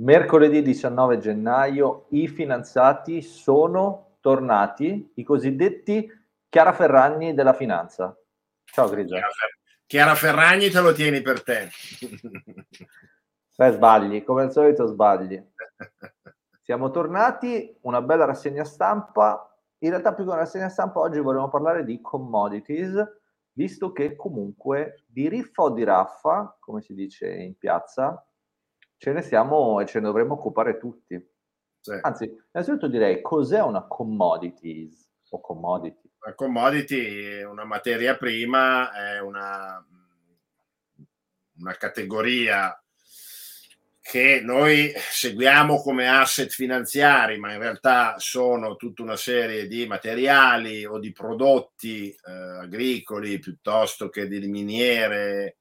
Mercoledì 19 gennaio i finanziati sono tornati, i cosiddetti Chiara Ferragni della finanza. Ciao Grigio. Chiara, Chiara Ferragni te lo tieni per te. Beh, sbagli, come al solito sbagli. Siamo tornati, una bella rassegna stampa. In realtà più che una rassegna stampa oggi vogliamo parlare di commodities, visto che comunque di riffa o di raffa, come si dice in piazza, ce ne siamo e ce ne dovremmo occupare tutti. Sì. Anzi, innanzitutto direi cos'è una commodities o commodity? Una commodity è una materia prima, è una, una categoria che noi seguiamo come asset finanziari, ma in realtà sono tutta una serie di materiali o di prodotti eh, agricoli piuttosto che di miniere,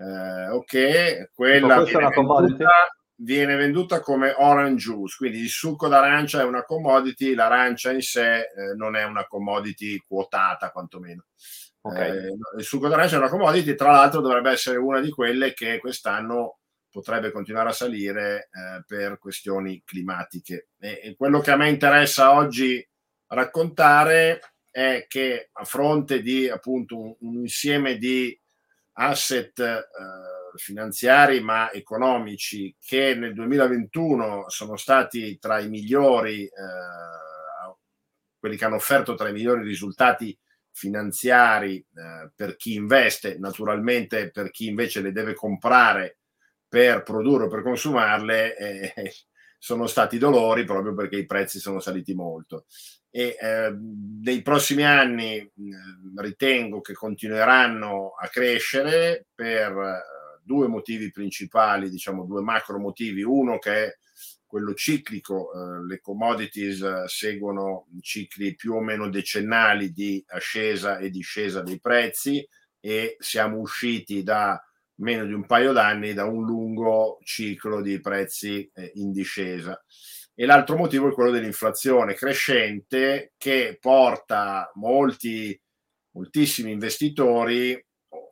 eh, ok, quella viene venduta, viene venduta, come orange juice, quindi il succo d'arancia è una commodity, l'arancia in sé eh, non è una commodity quotata quantomeno. Okay. Eh, il succo d'arancia è una commodity, tra l'altro dovrebbe essere una di quelle che quest'anno potrebbe continuare a salire eh, per questioni climatiche. E, e quello che a me interessa oggi raccontare è che a fronte di appunto un, un insieme di asset eh, finanziari ma economici che nel 2021 sono stati tra i migliori, eh, quelli che hanno offerto tra i migliori risultati finanziari eh, per chi investe, naturalmente per chi invece le deve comprare per produrre o per consumarle eh, sono stati dolori proprio perché i prezzi sono saliti molto e eh, prossimi anni ritengo che continueranno a crescere per eh, due motivi principali, diciamo due macro motivi. Uno che è quello ciclico, eh, le commodities eh, seguono cicli più o meno decennali di ascesa e discesa dei prezzi e siamo usciti da meno di un paio d'anni da un lungo ciclo di prezzi in discesa e l'altro motivo è quello dell'inflazione crescente che porta molti, moltissimi investitori,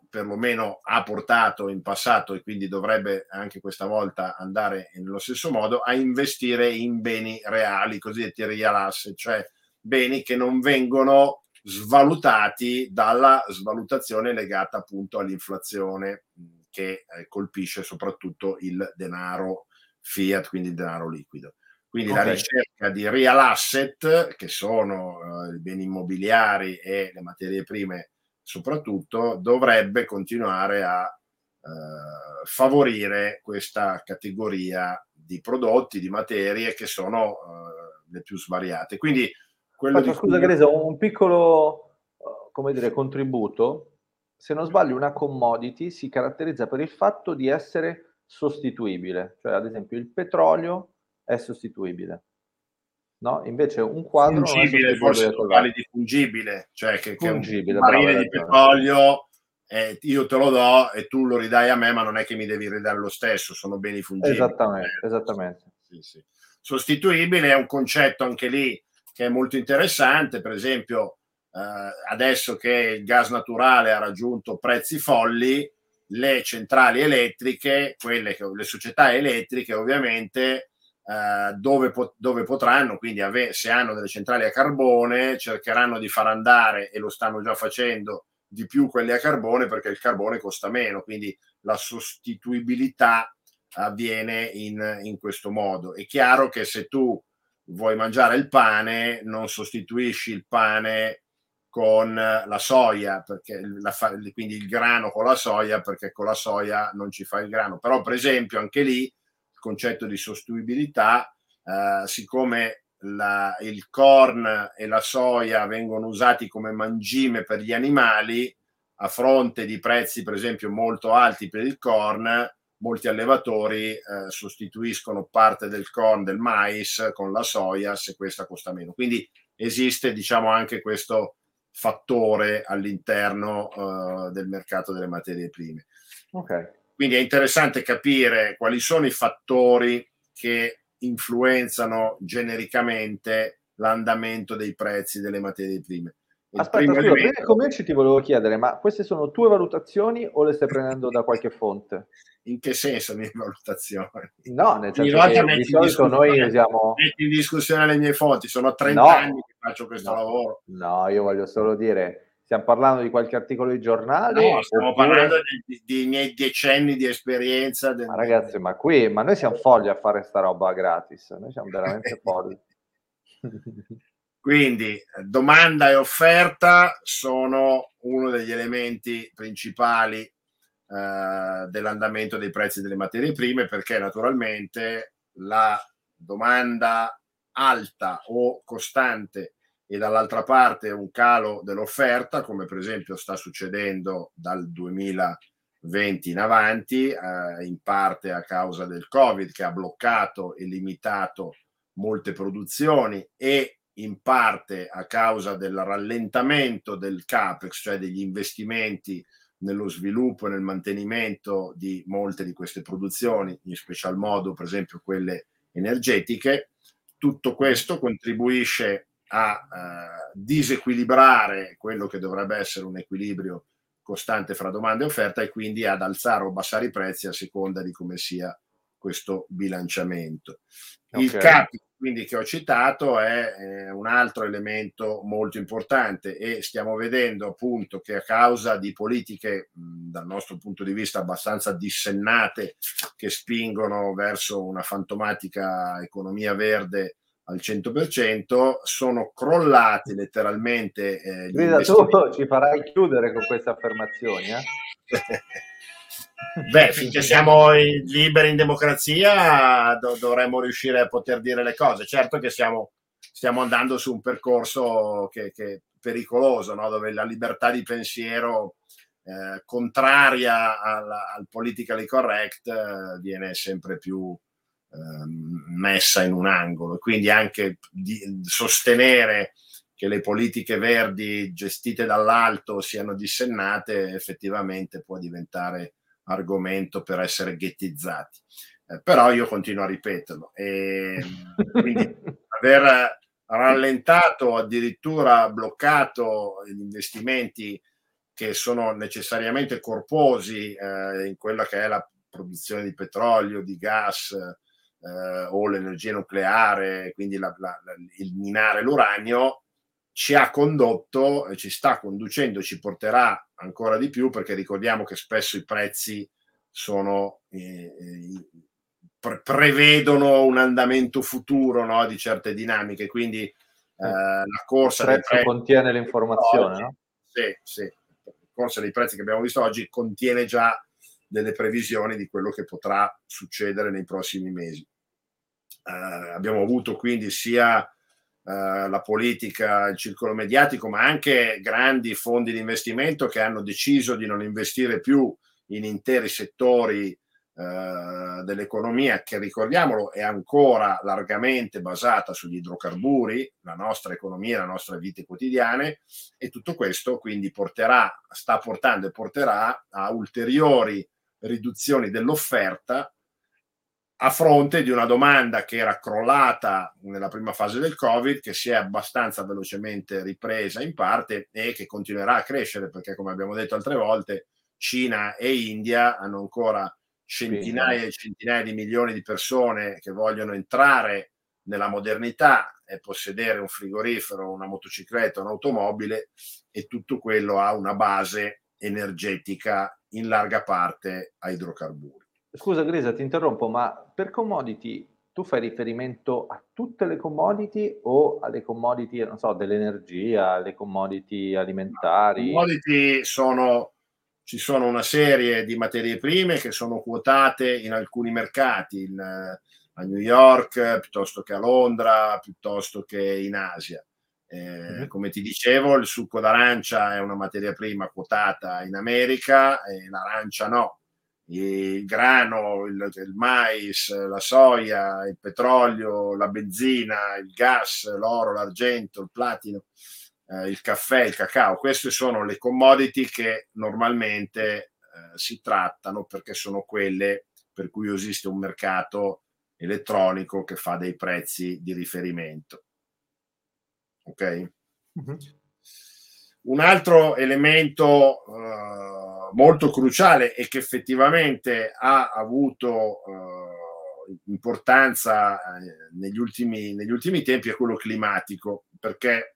perlomeno ha portato in passato e quindi dovrebbe anche questa volta andare nello stesso modo, a investire in beni reali, cosiddetti real asset, cioè beni che non vengono svalutati dalla svalutazione legata appunto all'inflazione che eh, colpisce soprattutto il denaro fiat, quindi il denaro liquido. Quindi okay. la ricerca di real asset, che sono uh, i beni immobiliari e le materie prime soprattutto, dovrebbe continuare a uh, favorire questa categoria di prodotti, di materie che sono uh, le più svariate. Quindi quello Faccio, scusa, cui... Greso, un piccolo come dire, contributo. Se non sbaglio, una commodity si caratterizza per il fatto di essere sostituibile, cioè ad esempio il petrolio è sostituibile. No? Invece un quadro fungibile, forse totale di fungibile, cioè che, fungibile, che un barile di petrolio eh, io te lo do e tu lo ridai a me, ma non è che mi devi ridare lo stesso, sono beni fungibili. Esattamente, eh, esattamente. Sì, sì. Sostituibile è un concetto anche lì che è molto interessante, per esempio eh, adesso che il gas naturale ha raggiunto prezzi folli, le centrali elettriche, quelle che, le società elettriche ovviamente eh, dove, po- dove, potranno, quindi ave- se hanno delle centrali a carbone, cercheranno di far andare, e lo stanno già facendo, di più quelle a carbone perché il carbone costa meno, quindi la sostituibilità avviene in, in questo modo. È chiaro che se tu vuoi mangiare il pane, non sostituisci il pane con la soia, perché la fa, quindi il grano con la soia, perché con la soia non ci fa il grano. Però, per esempio, anche lì concetto di sostituibilità, eh, siccome la, il corn e la soia vengono usati come mangime per gli animali, a fronte di prezzi per esempio molto alti per il corn, molti allevatori eh, sostituiscono parte del corn, del mais con la soia se questa costa meno. Quindi esiste diciamo anche questo fattore all'interno uh, del mercato delle materie prime. Okay. Quindi è interessante capire quali sono i fattori che influenzano genericamente l'andamento dei prezzi delle materie prime. Aspetta, scusa, prima di cominci ti volevo chiedere, ma queste sono tue valutazioni o le stai prendendo da qualche fonte? In che senso le mie valutazioni? No, nel senso che di solito noi usiamo... Metti in discussione le mie fonti, sono 30 no, anni che faccio questo no, lavoro. No, io voglio solo dire, stiamo parlando di qualche articolo di giornale? No, stiamo oppure... parlando dei miei decenni di esperienza. Del... Ma ragazzi, ma qui, ma noi siamo folli a fare sta roba gratis, noi siamo veramente folli. Quindi domanda e offerta sono uno degli elementi principali eh, dell'andamento dei prezzi delle materie prime perché naturalmente la domanda alta o costante e dall'altra parte un calo dell'offerta, come per esempio sta succedendo dal 2020 in avanti, eh, in parte a causa del Covid che ha bloccato e limitato molte produzioni e in parte a causa del rallentamento del CAPEX, cioè degli investimenti nello sviluppo e nel mantenimento di molte di queste produzioni, in special modo per esempio quelle energetiche. Tutto questo contribuisce a eh, disequilibrare quello che dovrebbe essere un equilibrio costante fra domanda e offerta e quindi ad alzare o abbassare i prezzi a seconda di come sia questo bilanciamento. Okay. Il CAPEX quindi che ho citato è eh, un altro elemento molto importante e stiamo vedendo appunto che a causa di politiche mh, dal nostro punto di vista abbastanza dissennate che spingono verso una fantomatica economia verde al 100% sono crollati letteralmente eh, Guida, tu ci farai chiudere con queste affermazioni eh? Beh, finché siamo liberi in democrazia dov- dovremmo riuscire a poter dire le cose. Certo che siamo, stiamo andando su un percorso che, che è pericoloso, no? dove la libertà di pensiero eh, contraria al, al, politically correct eh, viene sempre più messa in un angolo. Quindi anche sostenere che le politiche verdi gestite dall'alto siano dissennate effettivamente può diventare argomento per essere ghettizzati. Eh, però io continuo a ripeterlo. E, quindi aver rallentato, addirittura bloccato gli investimenti che sono necessariamente corposi eh, in quella che è la produzione di petrolio, di gas eh, o l'energia nucleare, quindi la, la, il minare l'uranio, ci ha condotto, e ci sta conducendo, ci porterà ancora di più perché ricordiamo che spesso i prezzi sono, eh, pre- prevedono un andamento futuro no, di certe dinamiche, quindi eh, la corsa il prezzo contiene l'informazione, oggi, no? Sì, sì, la corsa dei prezzi che abbiamo visto oggi contiene già delle previsioni di quello che potrà succedere nei prossimi mesi. Eh, abbiamo avuto quindi sia eh, la politica, il circolo mediatico, ma anche grandi fondi di investimento che hanno deciso di non investire più in interi settori eh, dell'economia che ricordiamolo è ancora largamente basata sugli idrocarburi, la nostra economia, la nostra vita quotidiane e tutto questo quindi porterà, sta portando e porterà a ulteriori riduzioni dell'offerta a fronte di una domanda che era crollata nella prima fase del Covid, che si è abbastanza velocemente ripresa in parte e che continuerà a crescere, perché come abbiamo detto altre volte, Cina e India hanno ancora centinaia e centinaia di milioni di persone che vogliono entrare nella modernità e possedere un frigorifero, una motocicletta, un'automobile e tutto quello ha una base energetica in larga parte a idrocarburi. Scusa Grisa, ti interrompo, ma per commodity tu fai riferimento a tutte le commodity o alle commodity, non so, dell'energia, alle commodity alimentari? Le commodity sono, ci sono una serie di materie prime che sono quotate in alcuni mercati, in, a New York piuttosto che a Londra, piuttosto che in Asia. Eh, mm-hmm. Come ti dicevo, il succo d'arancia è una materia prima quotata in America e l'arancia no il grano, il, il, mais, la soia, il petrolio, la benzina, il gas, l'oro, l'argento, il platino, eh, il caffè, il cacao. Queste sono le commodity che normalmente eh, si trattano perché sono quelle per cui esiste un mercato elettronico che fa dei prezzi di riferimento. Ok? Mm-hmm. Un altro elemento uh, molto cruciale e che effettivamente ha avuto uh, importanza negli ultimi, negli ultimi tempi è quello climatico, perché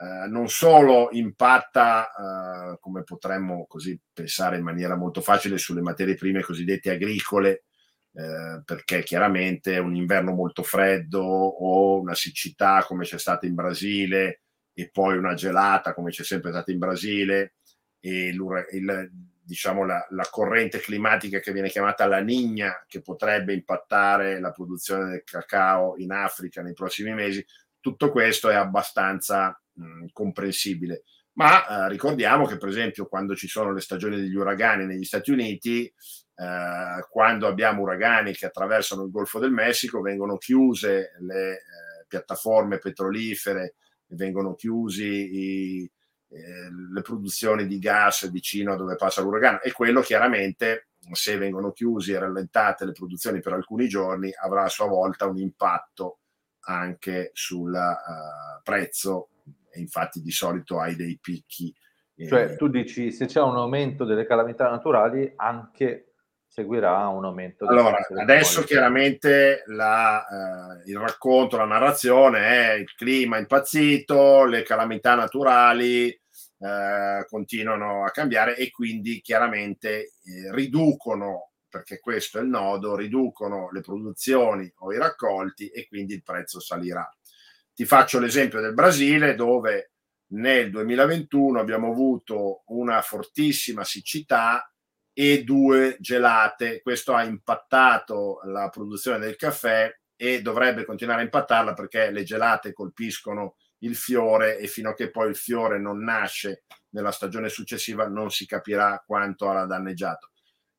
Uh, non solo impatta, uh, come potremmo così pensare in maniera molto facile, sulle materie prime cosiddette agricole, uh, perché chiaramente un inverno molto freddo o una siccità come c'è stata in Brasile e poi una gelata come c'è sempre stata in Brasile e il, diciamo, la, la, corrente climatica che viene chiamata la Nigna, che potrebbe impattare la produzione del cacao in Africa nei prossimi mesi, tutto questo è abbastanza mh, comprensibile. Ma eh, ricordiamo che, per esempio, quando ci sono le stagioni degli uragani negli Stati Uniti, eh, quando abbiamo uragani che attraversano il Golfo del Messico, vengono chiuse le eh, piattaforme petrolifere, vengono chiusi i, le produzioni di gas vicino a dove passa l'uragano e quello chiaramente se vengono chiusi e rallentate le produzioni per alcuni giorni avrà a sua volta un impatto anche sul uh, prezzo e infatti di solito hai dei picchi. Eh, cioè tu dici se c'è un aumento delle calamità naturali anche seguirà un aumento. Allora, adesso chiaramente la, eh, il racconto, la narrazione è il clima impazzito, le calamità naturali eh, continuano a cambiare e quindi chiaramente eh, riducono perché questo è il nodo, riducono le produzioni o i raccolti e quindi il prezzo salirà. Ti faccio l'esempio del Brasile dove nel 2021 abbiamo avuto una fortissima siccità e due gelate. Questo ha impattato la produzione del caffè e dovrebbe continuare a impattarla perché le gelate colpiscono il fiore e fino a che poi il fiore non nasce nella stagione successiva non si capirà quanto ha danneggiato.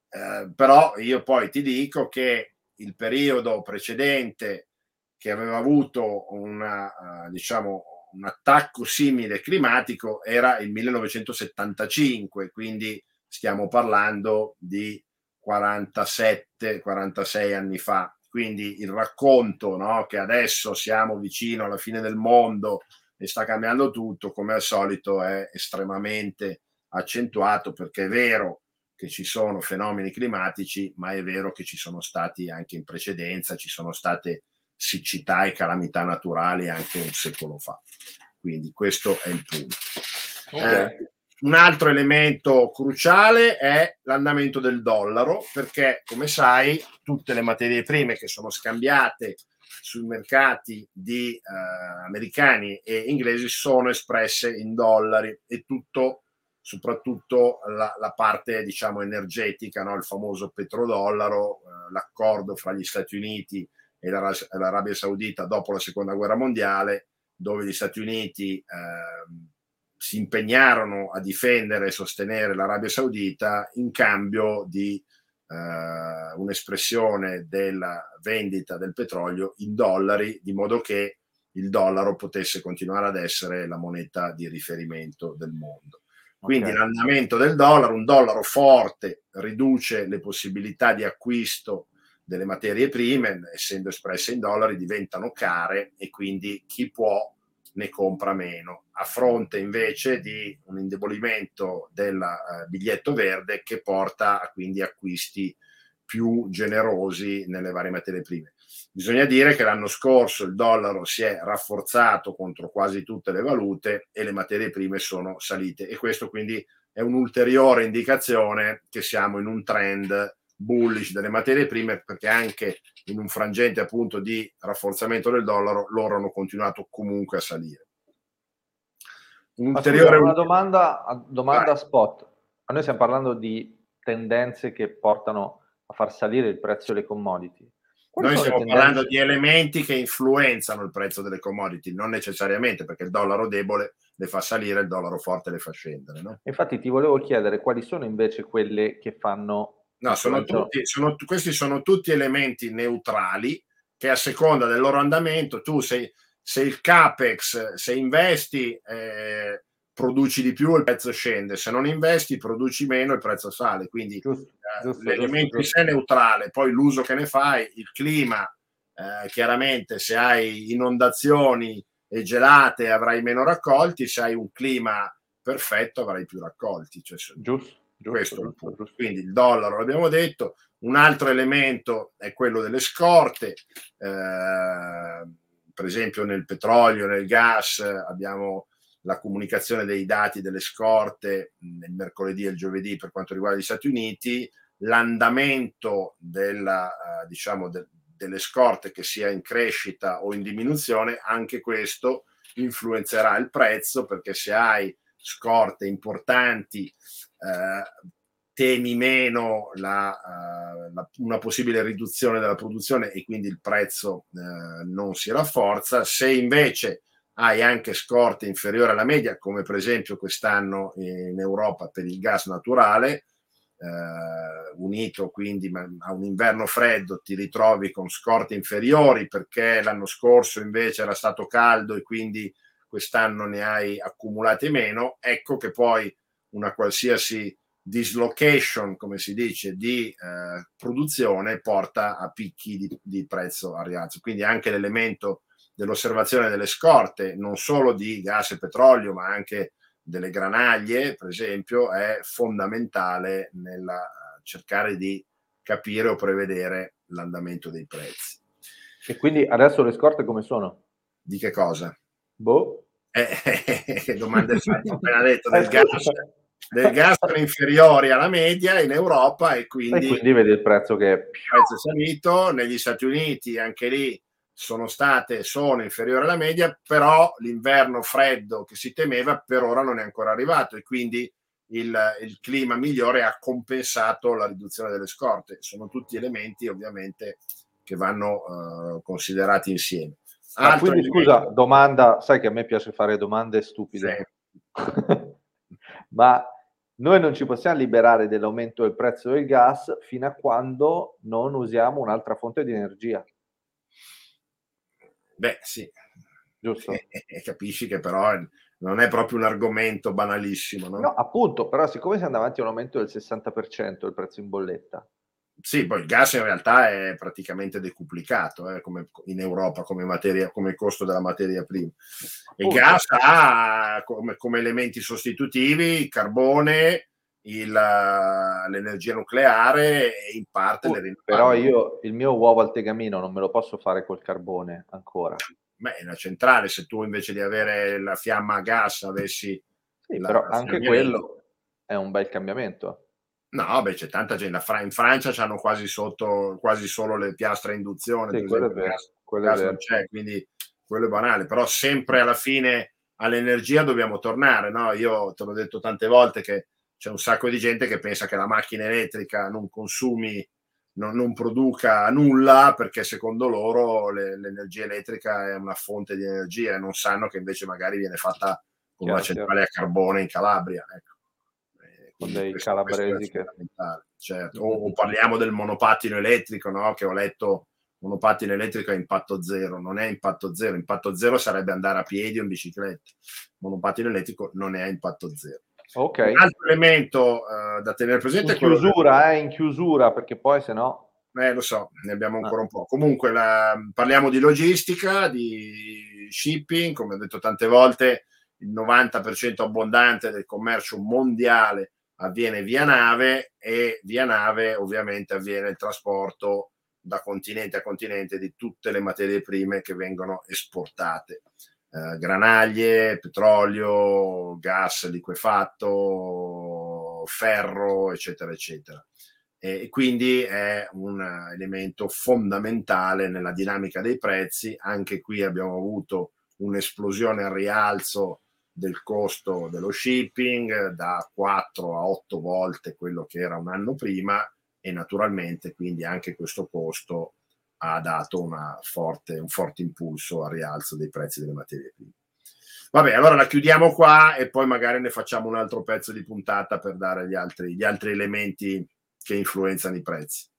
Eh, però io poi ti dico che il periodo precedente che aveva avuto una, uh, diciamo, un attacco simile climatico era il 1975, quindi stiamo parlando di 47-46 anni fa. Quindi il racconto no, che adesso siamo vicino alla fine del mondo e sta cambiando tutto, come al solito, è estremamente accentuato perché è vero che ci sono fenomeni climatici, ma è vero che ci sono stati anche in precedenza, ci sono state siccità e calamità naturali anche un secolo fa. Quindi questo è il punto. Okay. Eh, un altro elemento cruciale è l'andamento del dollaro, perché come sai tutte le materie prime che sono scambiate sui mercati di, eh, americani e inglesi sono espresse in dollari e tutto soprattutto la, la parte diciamo energetica, no? il famoso petrodollaro, eh, l'accordo fra gli Stati Uniti e l'Arabia Saudita dopo la seconda guerra mondiale, dove gli Stati Uniti eh, si impegnarono a difendere e sostenere l'Arabia Saudita in cambio di eh, un'espressione della vendita del petrolio in dollari, di modo che il dollaro potesse continuare ad essere la moneta di riferimento del mondo. Quindi okay. l'andamento del dollaro, un dollaro forte riduce le possibilità di acquisto delle materie prime, essendo espresse in dollari, diventano care e quindi chi può ne compra meno, a fronte invece di un indebolimento del uh, biglietto verde che porta a quindi acquisti più generosi nelle varie materie prime. Bisogna dire che l'anno scorso il dollaro si è rafforzato contro quasi tutte le valute e le materie prime sono salite e questo quindi è un'ulteriore indicazione che siamo in un trend bullish delle materie prime perché anche in un frangente appunto di rafforzamento del dollaro loro hanno continuato comunque a salire. Un'ulteriore una domanda, domanda spot. A noi stiamo parlando di tendenze che portano a far salire il prezzo delle commodity. Quali Noi stiamo parlando di elementi che influenzano il prezzo delle commodity, non necessariamente perché il dollaro debole le fa salire, il dollaro forte le fa scendere. No? Infatti ti volevo chiedere quali sono invece quelle che fanno... No, sono tutti, sono, questi sono tutti elementi neutrali che a seconda del loro andamento tu sei, se il capex, se investi... Eh, produci di più il prezzo scende, se non investi produci meno il prezzo sale, quindi giusto, eh, giusto, l'elemento in sé è neutrale, poi l'uso che ne fai, il clima, eh, chiaramente se hai inondazioni e gelate avrai meno raccolti, se hai un clima perfetto avrai più raccolti. Cioè, giusto, questo giusto, giusto. Quindi il dollaro, l'abbiamo detto, un altro elemento è quello delle scorte, eh, per esempio nel petrolio, nel gas abbiamo la comunicazione dei dati delle scorte nel mercoledì e il giovedì per quanto riguarda gli Stati Uniti, l'andamento della, uh, diciamo de, delle scorte che sia in crescita o in diminuzione, anche questo influenzerà il prezzo perché se hai scorte importanti eh, temi meno la, uh, la, una possibile riduzione della produzione e quindi il prezzo uh, non si rafforza. Se invece hai anche scorte inferiori alla media, come per esempio quest'anno in Europa per il gas naturale, uh, unito quindi a un inverno freddo, ti ritrovi con scorte inferiori perché l'anno scorso invece era stato caldo e quindi quest'anno ne hai accumulate meno, ecco che poi una qualsiasi dislocation, come si dice, di eh, produzione porta a picchi di, di, prezzo a rialzo. Quindi anche l'elemento dell'osservazione delle scorte, non solo di gas e petrolio, ma anche delle granaglie, per esempio, è fondamentale nel cercare di capire o prevedere l'andamento dei prezzi. E quindi adesso le scorte come sono? Di che cosa? Boh. Eh, che domande fai? Ho appena detto del gas del gas sono inferiori alla media in Europa e quindi, e quindi vedi il prezzo che il prezzo è salito. Negli Stati Uniti anche lì sono state, sono inferiori alla media, però l'inverno freddo che si temeva per ora non è ancora arrivato e quindi il, il clima migliore ha compensato la riduzione delle scorte. Sono tutti elementi ovviamente che vanno uh, considerati insieme. Ah, quindi elemento... scusa, domanda, sai che a me piace fare domande stupide. Sì. Ma noi non ci possiamo liberare dell'aumento del prezzo del gas fino a quando non usiamo un'altra fonte di energia. Beh, sì. Giusto. E, e capisci che però non è proprio un argomento banalissimo. No? no, appunto, però siccome siamo davanti a un aumento del 60% del prezzo in bolletta. Sì, poi il gas in realtà è praticamente decuplicato eh, come in Europa come, materia, come costo della materia prima. Il gas ha come, come, elementi sostitutivi il carbone, il, l'energia nucleare e in parte uh, le rinnovabili. Però io il mio uovo al tegamino non me lo posso fare col carbone ancora. Beh, è una centrale, se tu invece di avere la fiamma a gas avessi... Sì, la, però anche quello è un bel cambiamento. No, beh, c'è tanta gente. In Francia hanno quasi sotto, quasi solo le piastre a induzione. Sì, quello esempio, è vero. Quello è vero. c'è, quindi quello è banale. Però sempre alla fine all'energia dobbiamo tornare, no? Io te l'ho detto tante volte che c'è un sacco di gente che pensa che la macchina elettrica non consumi, non, non produca nulla perché secondo loro le, l'energia elettrica è una fonte di energia e non sanno che invece magari viene fatta con una centrale a carbone in Calabria. Ecco. Con dei calabresi che... Certo. O, o, parliamo del monopattino elettrico, no? che ho letto monopattino elettrico a impatto zero, non è impatto zero, impatto zero sarebbe andare a piedi o in bicicletta, monopattino elettrico non è impatto zero. Okay. Un altro elemento uh, da tenere presente in chiusura, che... eh, in chiusura, perché poi se no... Eh, lo so, ne abbiamo ancora ah. un po'. Comunque la... parliamo di logistica, di shipping, come ho detto tante volte, il 90% abbondante del commercio mondiale avviene via nave e via nave ovviamente avviene il trasporto da continente a continente di tutte le materie prime che vengono esportate. Eh, granaglie, petrolio, gas liquefatto, ferro, eccetera, eccetera. E quindi è un elemento fondamentale nella dinamica dei prezzi. Anche qui abbiamo avuto un'esplosione al rialzo del costo dello shipping da 4 a 8 volte quello che era un anno prima e naturalmente quindi anche questo costo ha dato forte, un forte impulso al rialzo dei prezzi delle materie prime. Vabbè, allora la chiudiamo qua e poi magari ne facciamo un altro pezzo di puntata per dare gli altri, gli altri elementi che influenzano i prezzi.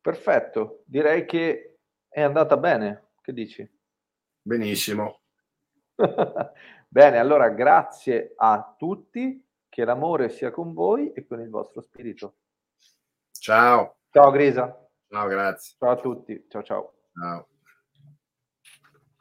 Perfetto, direi che è andata bene. Che dici? Benissimo. Bene, allora grazie a tutti, che l'amore sia con voi e con il vostro spirito. Ciao. Ciao Grisa. Ciao, grazie. Ciao a tutti. Ciao ciao. Ciao.